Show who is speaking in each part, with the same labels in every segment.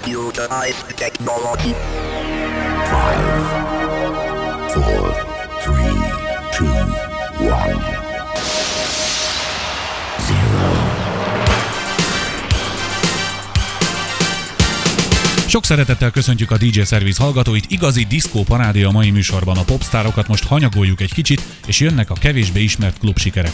Speaker 1: computerized technology.
Speaker 2: Five, four, three, two, one,
Speaker 3: Sok szeretettel köszöntjük a DJ Service hallgatóit, igazi diszkó parádé a mai műsorban. A popstárokat most hanyagoljuk egy kicsit, és jönnek a kevésbé ismert klub sikerek.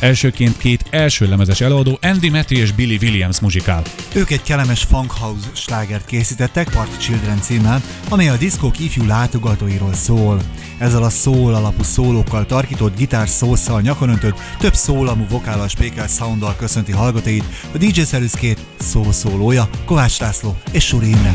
Speaker 3: Elsőként két első lemezes előadó Andy Matthew és Billy Williams muzsikál.
Speaker 4: Ők egy kellemes funk house slágert készítettek Party Children címmel, amely a diszkók ifjú látogatóiról szól. Ezzel a szól alapú szólókkal tarkított gitár szószal nyakon öntött, több szólamú vokállal spékel sounddal köszönti hallgatóit a DJ Service két szószólója, Kovács László és Suri Imre.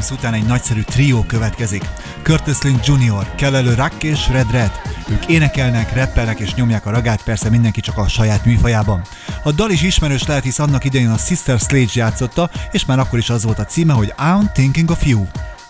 Speaker 4: Williams után egy nagyszerű trió következik. Curtis Link Jr., Kellelő Rack és Red Red. Ők énekelnek, rappelnek és nyomják a ragát, persze mindenki csak a saját műfajában. A dal is ismerős lehet, hisz annak idején a Sister Sledge játszotta, és már akkor is az volt a címe, hogy I'm Thinking of You.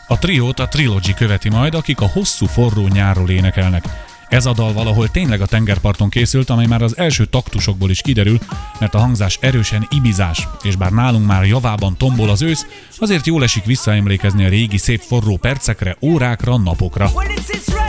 Speaker 3: A triót a Trilogy követi majd, akik a hosszú forró nyárról énekelnek. Ez a dal valahol tényleg a tengerparton készült, amely már az első taktusokból is kiderül, mert a hangzás erősen ibizás, és bár nálunk már javában tombol az ősz, azért jól esik visszaemlékezni a régi szép forró percekre, órákra, napokra.
Speaker 5: előző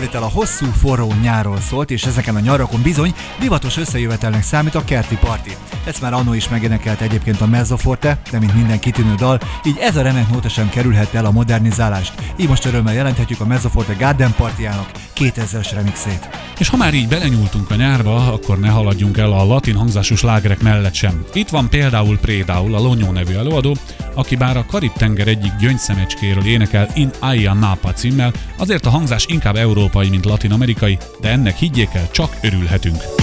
Speaker 5: felvétel a hosszú, forró nyáról szólt, és ezeken a nyarakon bizony divatos összejövetelnek számít a kerti parti. Ezt már annó is megenekelt egyébként a Mezzoforte, de mint minden kitűnő dal, így ez a remek nóta sem kerülhette el a modernizálást. Így most örömmel jelenthetjük a Mezzoforte Garden Partiának 2000-es remixét.
Speaker 6: És ha már így belenyúltunk a nyárba, akkor ne haladjunk el a latin hangzású slágerek mellett sem. Itt van például Prédául, a Lonyó nevű előadó, aki bár a Karib-tenger egyik gyöngyszemecskéről énekel In Aya Napa címmel, azért a hangzás inkább európai, mint latin-amerikai, de ennek higgyék el, csak örülhetünk.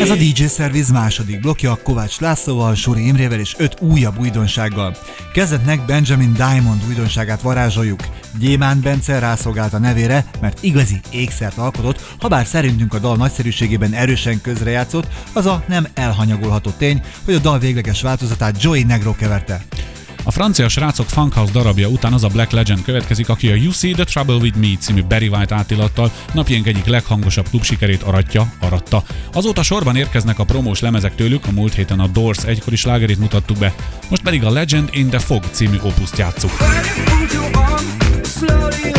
Speaker 7: Ez a DJ Service második blokja Kovács Lászlóval, Suri Imrével és öt újabb újdonsággal. Kezdetnek Benjamin Diamond újdonságát varázsoljuk. Gyémánt Bence rászolgált a nevére, mert igazi ékszert alkotott, ha bár szerintünk a dal nagyszerűségében erősen közrejátszott, az a nem elhanyagolható tény, hogy a dal végleges változatát Joey Negro keverte.
Speaker 3: A francia srácok Funkhouse darabja után az a Black Legend következik, aki a You See the Trouble With Me című Barry White átilattal napjénk egyik leghangosabb klubsikerét aratja, aratta. Azóta sorban érkeznek a promós lemezek tőlük, a múlt héten a Doors egykori slágerét mutattuk be, most pedig a Legend in the Fog című opuszt játszuk. Slowly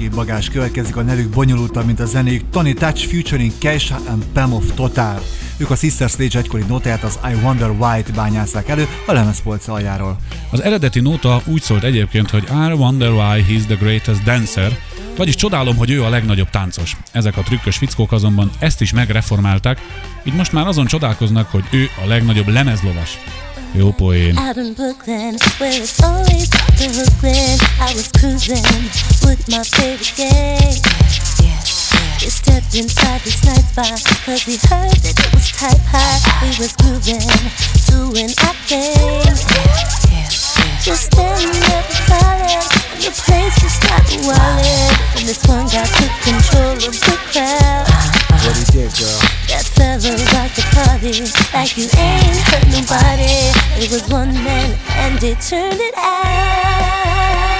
Speaker 7: Yorki bagás következik a nevük bonyolultabb, mint a zenék Tony Touch featuring Keisha and Pam of Total. Ők a Sister Stage egykori notáját az I Wonder Why-t bányászták elő a lemezpolc aljáról.
Speaker 8: Az eredeti nóta úgy szólt egyébként, hogy I wonder why he's the greatest dancer, vagyis csodálom, hogy ő a legnagyobb táncos. Ezek a trükkös fickók azonban ezt is megreformálták, így most már azon csodálkoznak, hogy ő a legnagyobb lemezlovas. Jó poén. Out in Brooklyn, where it's always the Brooklyn. I was cruising with my favorite gang. Yeah. We stepped inside this night spot Cause we heard that it was type high. We was grooving, doing our thing Just standing there silent And the place just started wildin' And this one guy took control of the crowd. Uh-huh. What he did, girl? That fella rocked the party Like you ain't hurt nobody. It was one man and it turned it out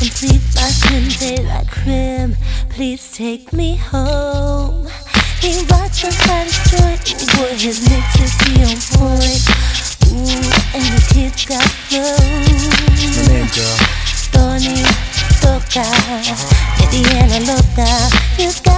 Speaker 8: complete my swim like crim. Please take me home. He watched her body joint. Boy, his lips is the on point. Ooh, and the kids got flow. What's name, girl? Tony Loca, uh-huh. Indiana Loca. You got.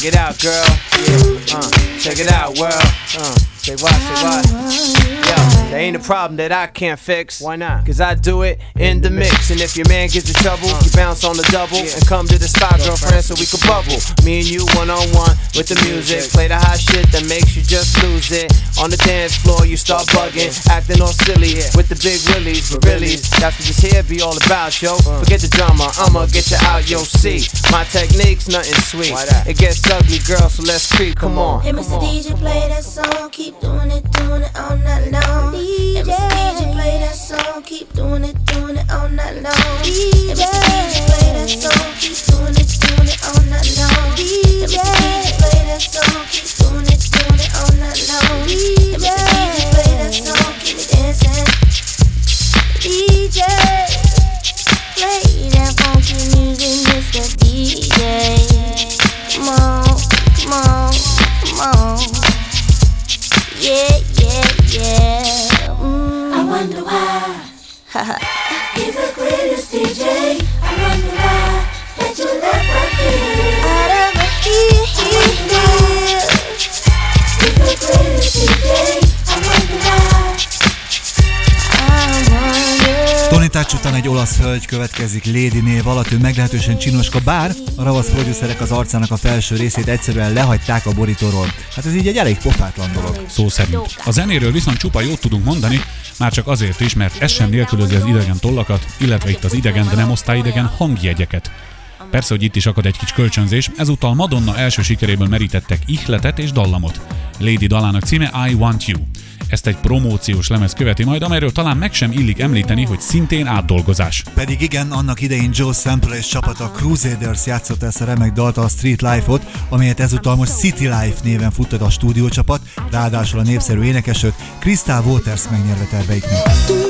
Speaker 8: Check it out, girl. Yeah, uh, check it out, world. Uh.
Speaker 9: Say what, say what. Yo, there ain't a problem that I can't fix. Why not? Cause I do it in the mix. And if your man gets in trouble, you bounce on the double and come to the spot, girlfriend, so we can bubble. Me and you one on one with the music. Play the hot shit that makes you just lose it. On the dance floor, you start bugging, acting all silly with the big willies, but really, that's what this here be all about, yo. Forget the drama, I'ma get you out, yo. See, my technique's nothing sweet. It gets ugly, girl, so let's creep. Come on.
Speaker 5: Hey, Mr. DJ, play that song, keep doing it, doing it all night long. Hey, Mr. DJ, play that song, keep doing it, doing it all night long. DJ,
Speaker 6: hölgy következik Lady név alatt, ő meglehetősen csinoska, bár a ravasz producerek az arcának a felső részét egyszerűen lehagyták a borítóról. Hát ez így egy elég pofátlan dolog.
Speaker 3: Szó szerint. A zenéről viszont csupa jót tudunk mondani, már csak azért is, mert ez sem nélkülözi az idegen tollakat, illetve itt az idegen, de nem osztályidegen hangjegyeket. Persze, hogy itt is akad egy kis kölcsönzés, ezúttal Madonna első sikeréből merítettek ihletet és dallamot. Lady dalának címe I Want You. Ezt egy promóciós lemez követi majd, amelyről talán meg sem illik említeni, hogy szintén átdolgozás.
Speaker 6: Pedig igen, annak idején Joe Sample és csapata Crusaders játszott ezt a remek dalt a Street Life-ot, amelyet ezúttal most City Life néven futtat a stúdiócsapat, ráadásul a népszerű énekesök Crystal Waters megnyerve terveiknek.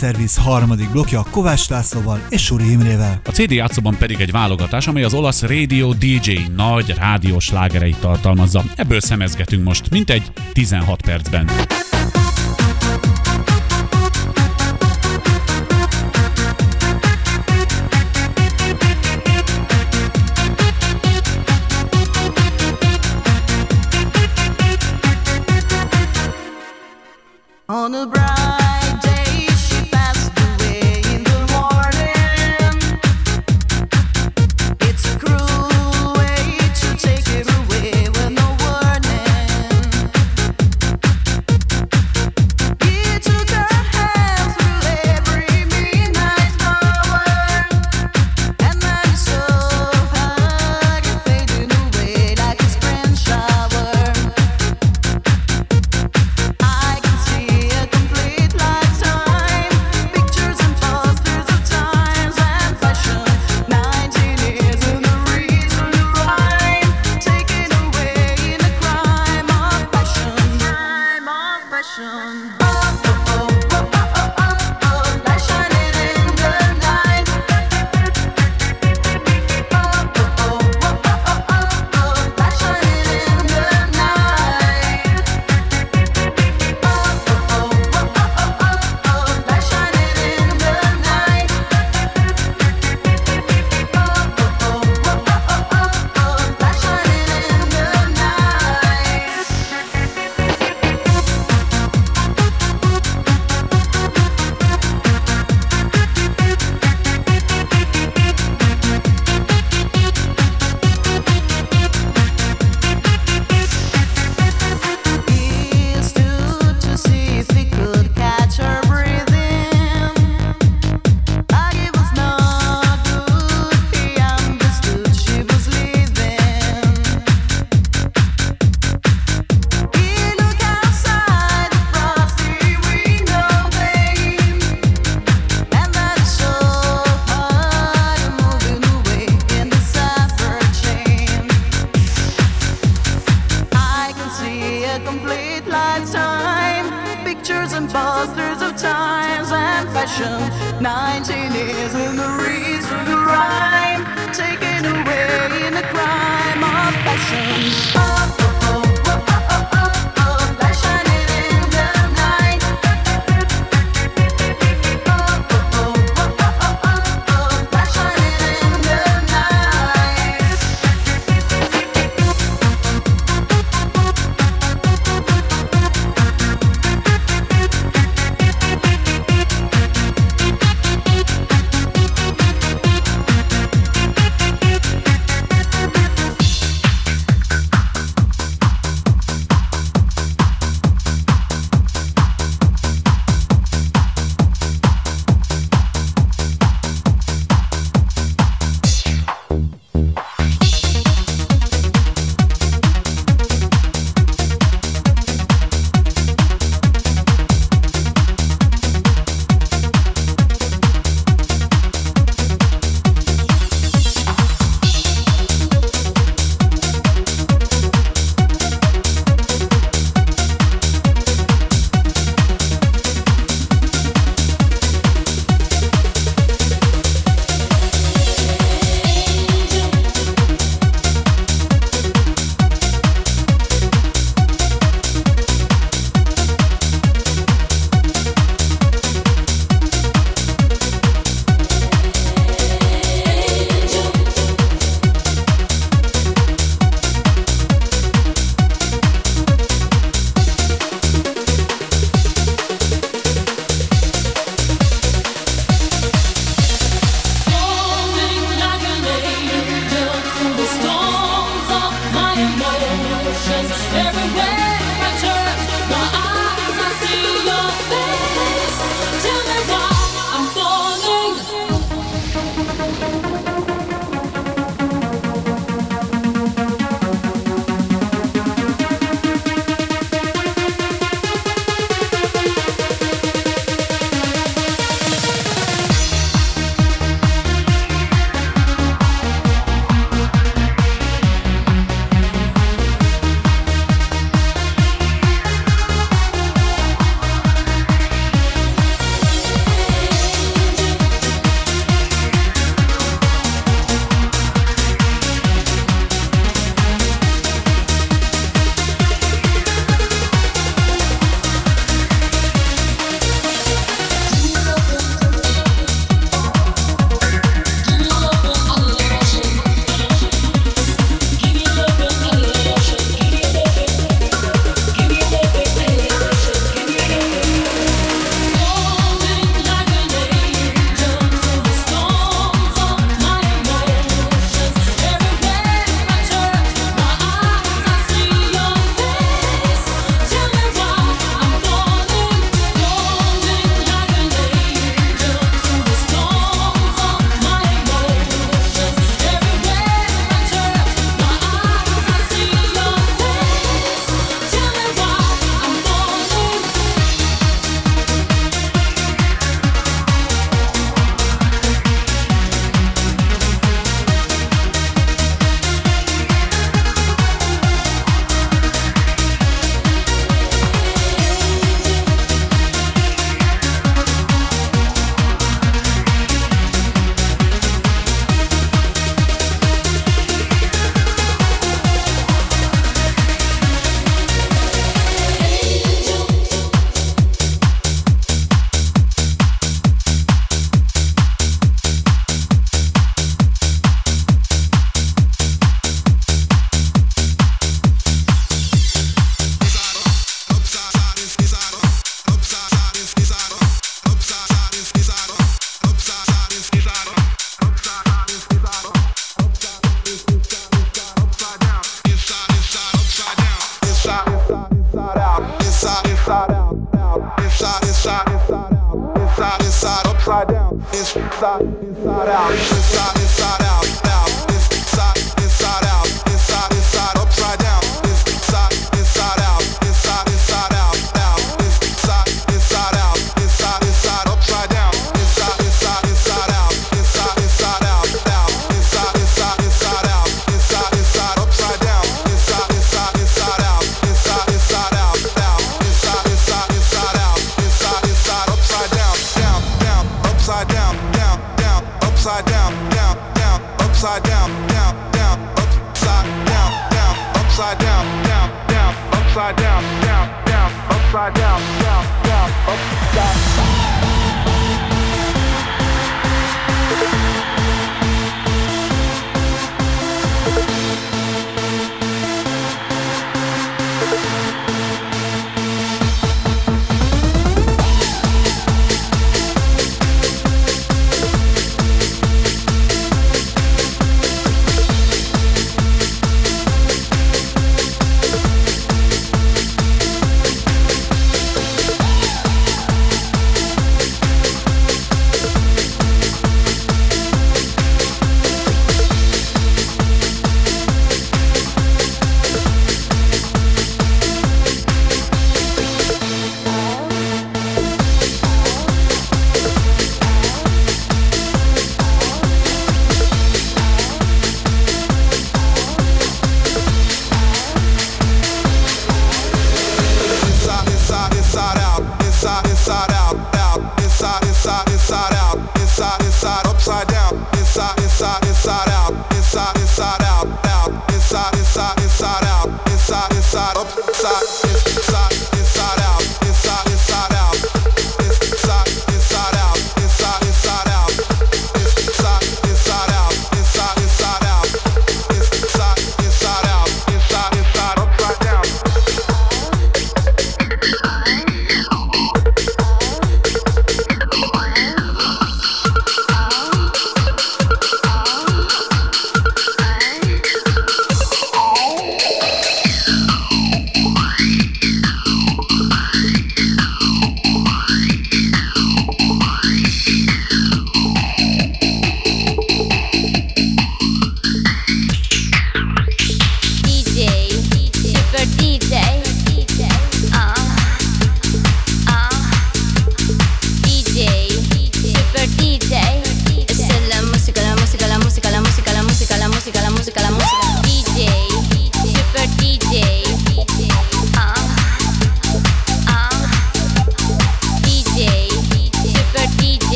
Speaker 7: A Service harmadik blokja Kovács Lászlóval és Suri Imrével.
Speaker 10: A CD játszóban pedig egy válogatás, amely az olasz Radio DJ nagy rádiós lágereit tartalmazza. Ebből szemezgetünk most, mintegy 16 percben.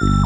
Speaker 3: Bye.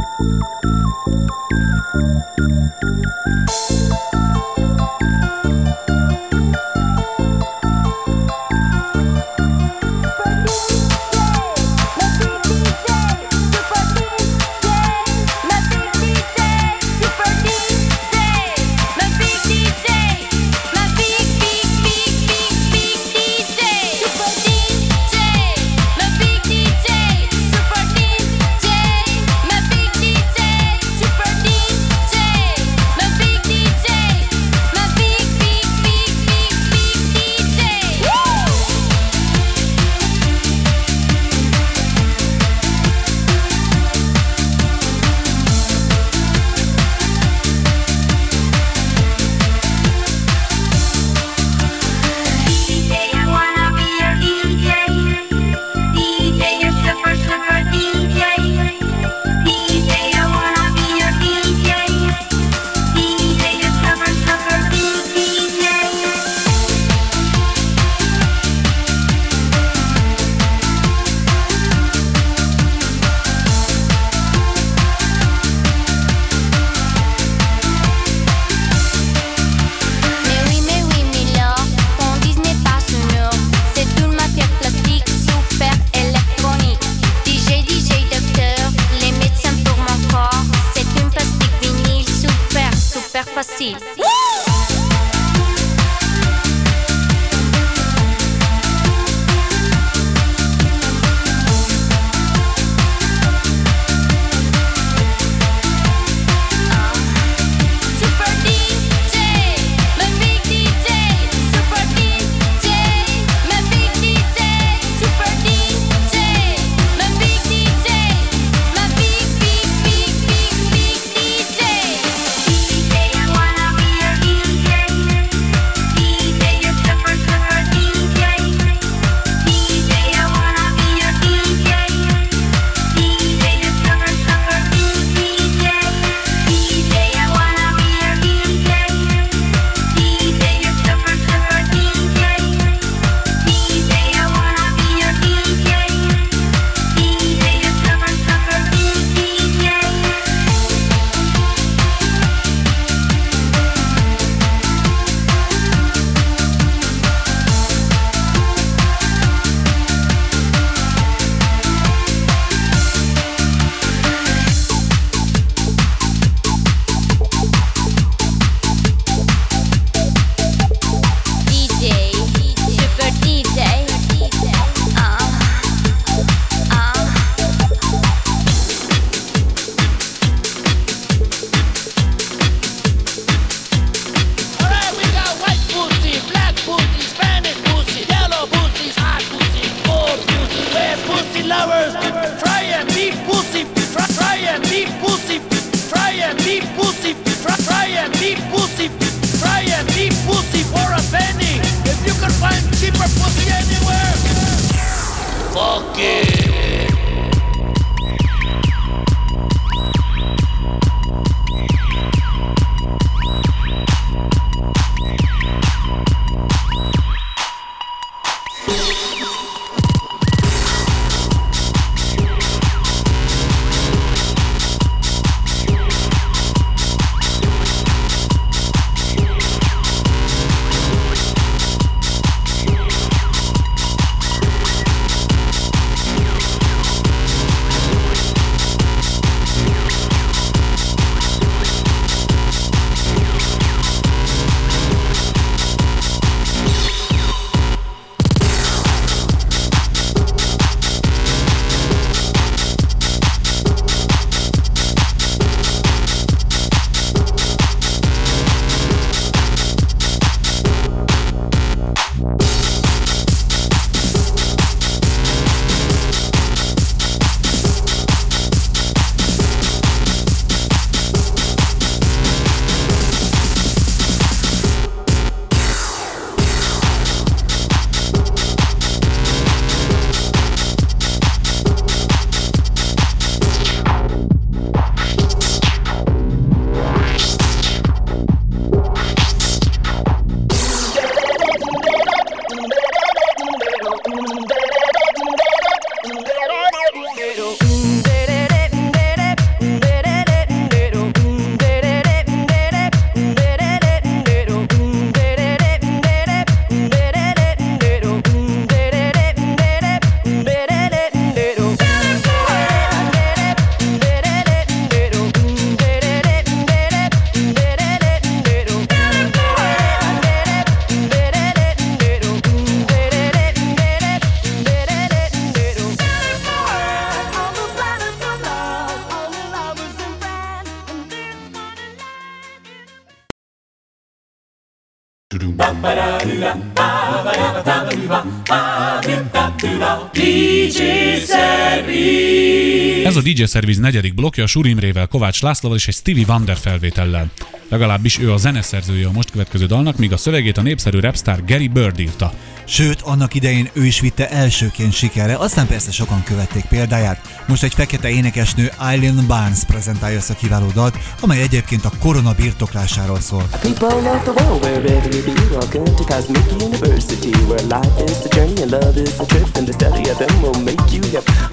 Speaker 3: Service negyedik blokja Suri Imrével, Kovács Lászlóval és egy Stevie Wonder felvétellel. Legalábbis ő a zeneszerzője a most következő dalnak, míg a szövegét a népszerű rapstar Gary Bird írta.
Speaker 7: Sőt, annak idején ő is vitte elsőként sikerre, aztán persze sokan követték példáját. Most egy fekete énekesnő Eileen Barnes prezentálja ezt a kiváló dalt, amely egyébként a korona birtoklásáról szól.
Speaker 11: People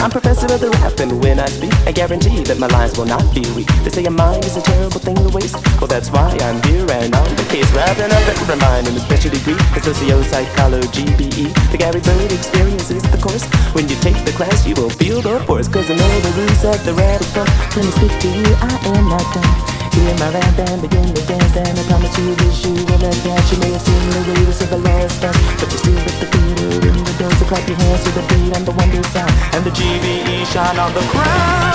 Speaker 11: I'm professor of the rap, and when I speak, I guarantee that my lines will not be weak. They say a mind is a terrible thing to waste, well that's why I'm here and on the case, wrapping up every mind in a special degree in sociopsychology, BE. The Gary Bird experience is the course. When you take the class, you will feel the force, cause I know the rules of the rap fun. When I speak to you, I am not done. Hear my rap and begin to dance And I promise you this you will not catch. You may have seen the waves of the last time But you still with the theater in the door So clap your hands to the beat and the wonder sound. And the GVE shine on the crown.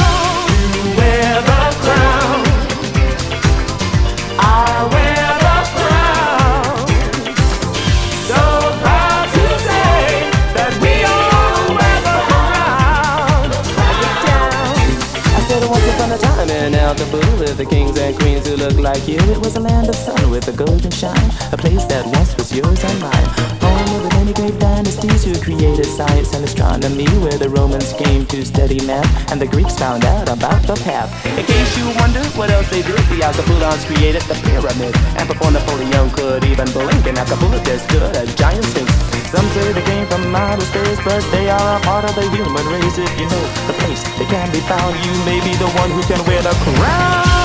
Speaker 11: You wear the crown. I wear time in Alcaboo the kings and queens who looked like you. It was a land of sun with a golden shine, a place that once was yours and mine. Home of the many great dynasties who created science and astronomy, where the Romans came to study math and the Greeks found out about the path. In case you wonder what else they did, the Alcabulans created the pyramids, and before Napoleon could even blink, in Alcabula there stood a giant sphinx. Some say they came from outer space, but they are a part of the human race. If you know the place they can be found, you may be the one who can wear the crown.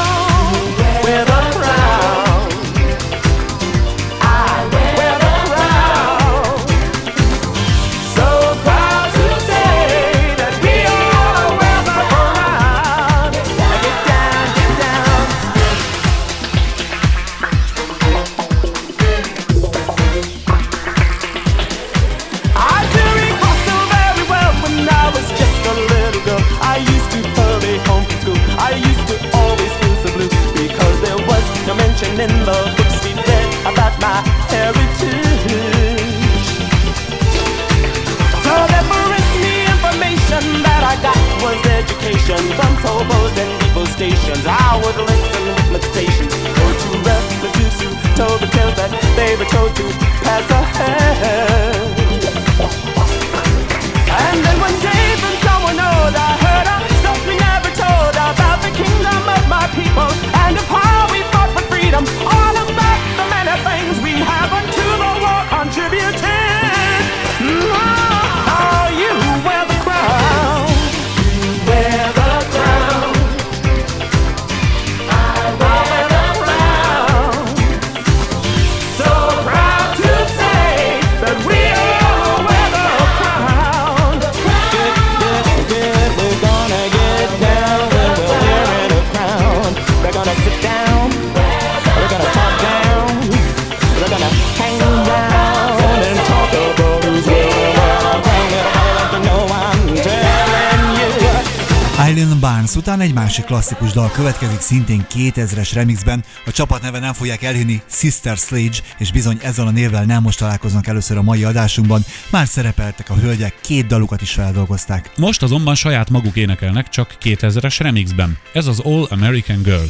Speaker 7: Barnes után egy másik klasszikus dal következik szintén 2000-es remixben. A csapat neve nem fogják elhinni, Sister Sledge, és bizony ezzel a névvel nem most találkoznak először a mai adásunkban. Már szerepeltek a hölgyek, két dalukat is feldolgozták.
Speaker 3: Most azonban saját maguk énekelnek, csak 2000-es remixben. Ez az All American Girl.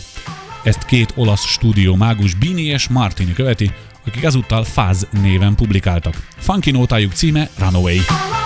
Speaker 3: Ezt két olasz stúdió mágus Bini és Martini követi, akik ezúttal Faz néven publikáltak. Funky nótájuk címe Runaway.
Speaker 6: And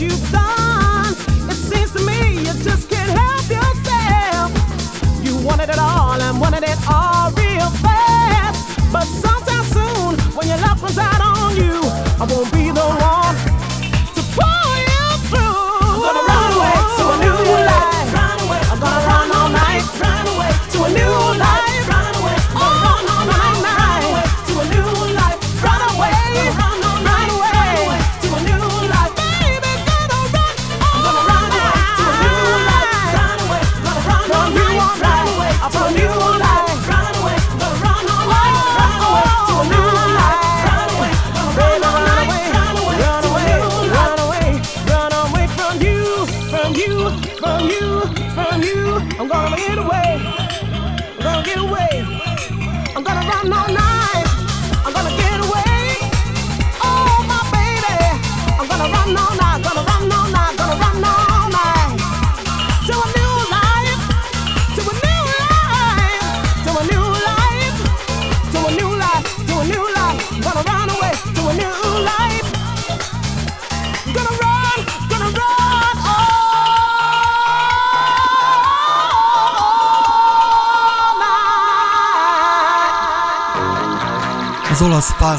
Speaker 12: you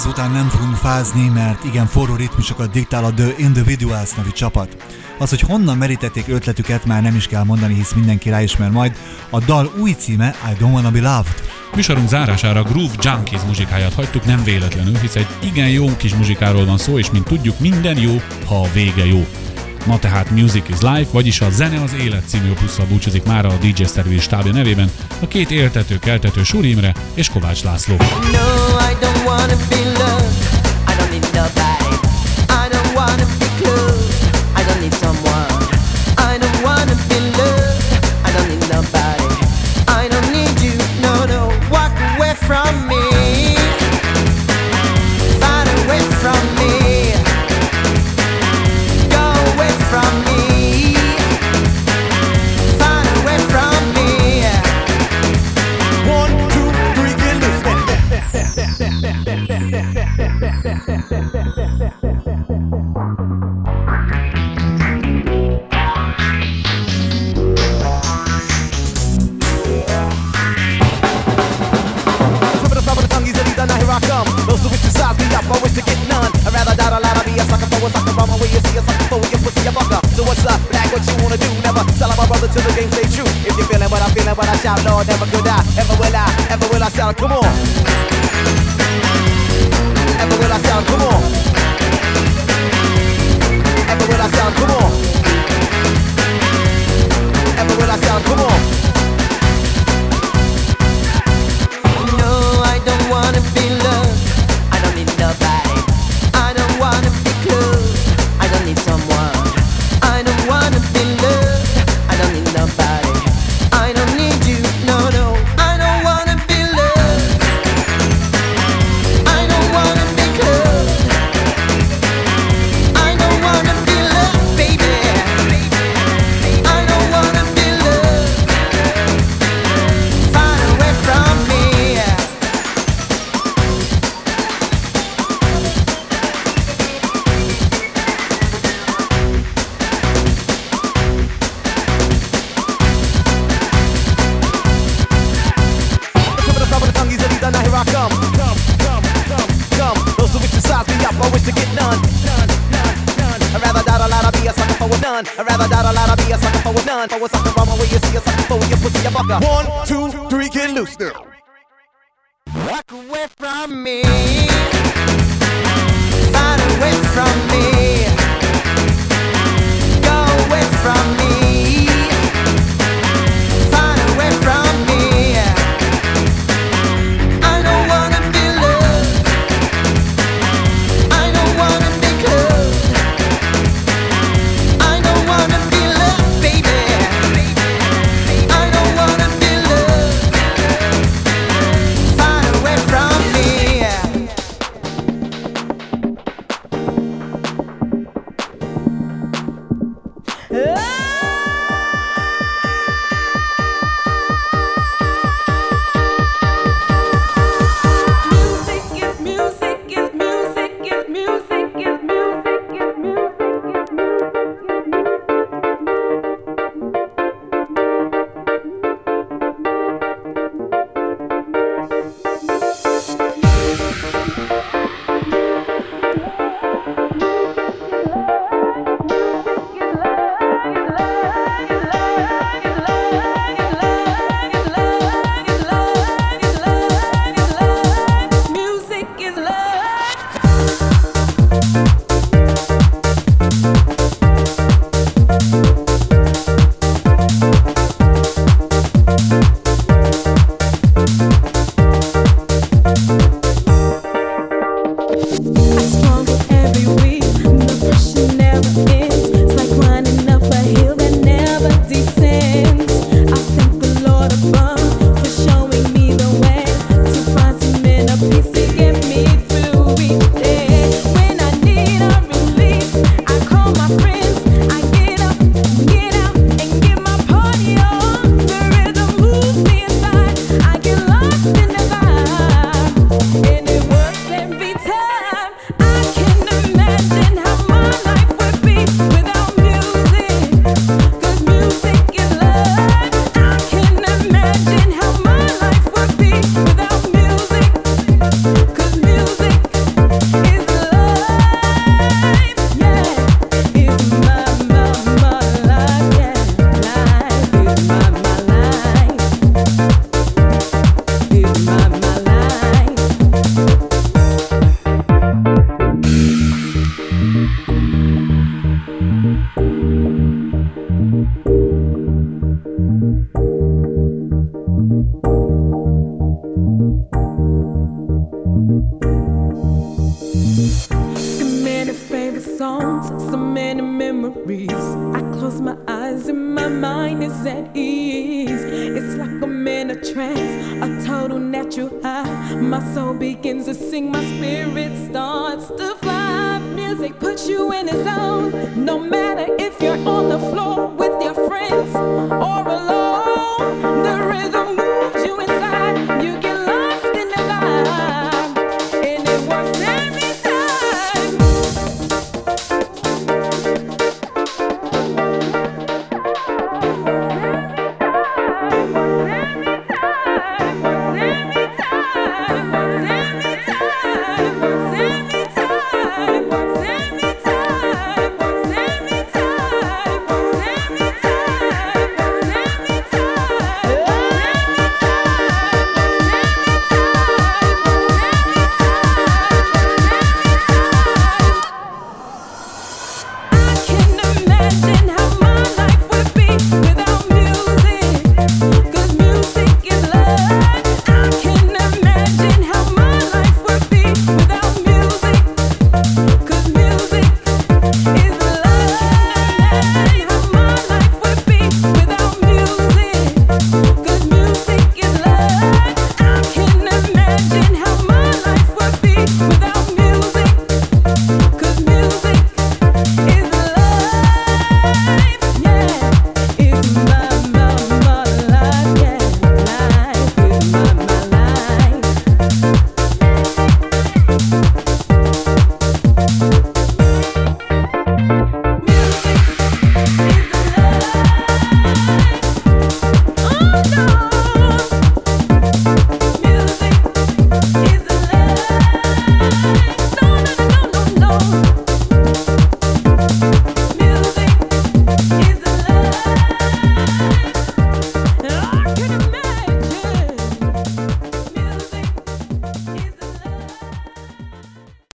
Speaker 7: után nem fogunk fázni, mert igen forró ritmusokat diktál a The Individuals nevű csapat. Az, hogy honnan merítették ötletüket már nem is kell mondani, hisz mindenki ráismer majd. A dal új címe I Don't Wanna Be Loved.
Speaker 3: Műsorunk zárására Groove Junkies muzsikáját hagytuk nem véletlenül, hisz egy igen jó kis muzsikáról van szó, és mint tudjuk, minden jó, ha a vége jó. Ma tehát Music is Life, vagyis a Zene az Élet című opusszal búcsúzik már a DJ Service stábja nevében a két éltető-keltető Suri és Kovács László.
Speaker 10: No, I don't wanna be loved.
Speaker 6: memories. I close my eyes and my mind is at ease. It's like I'm in a trance, a total natural high. My soul begins to sing, my spirit starts to fly. Music puts you in a zone, no matter if you're on the floor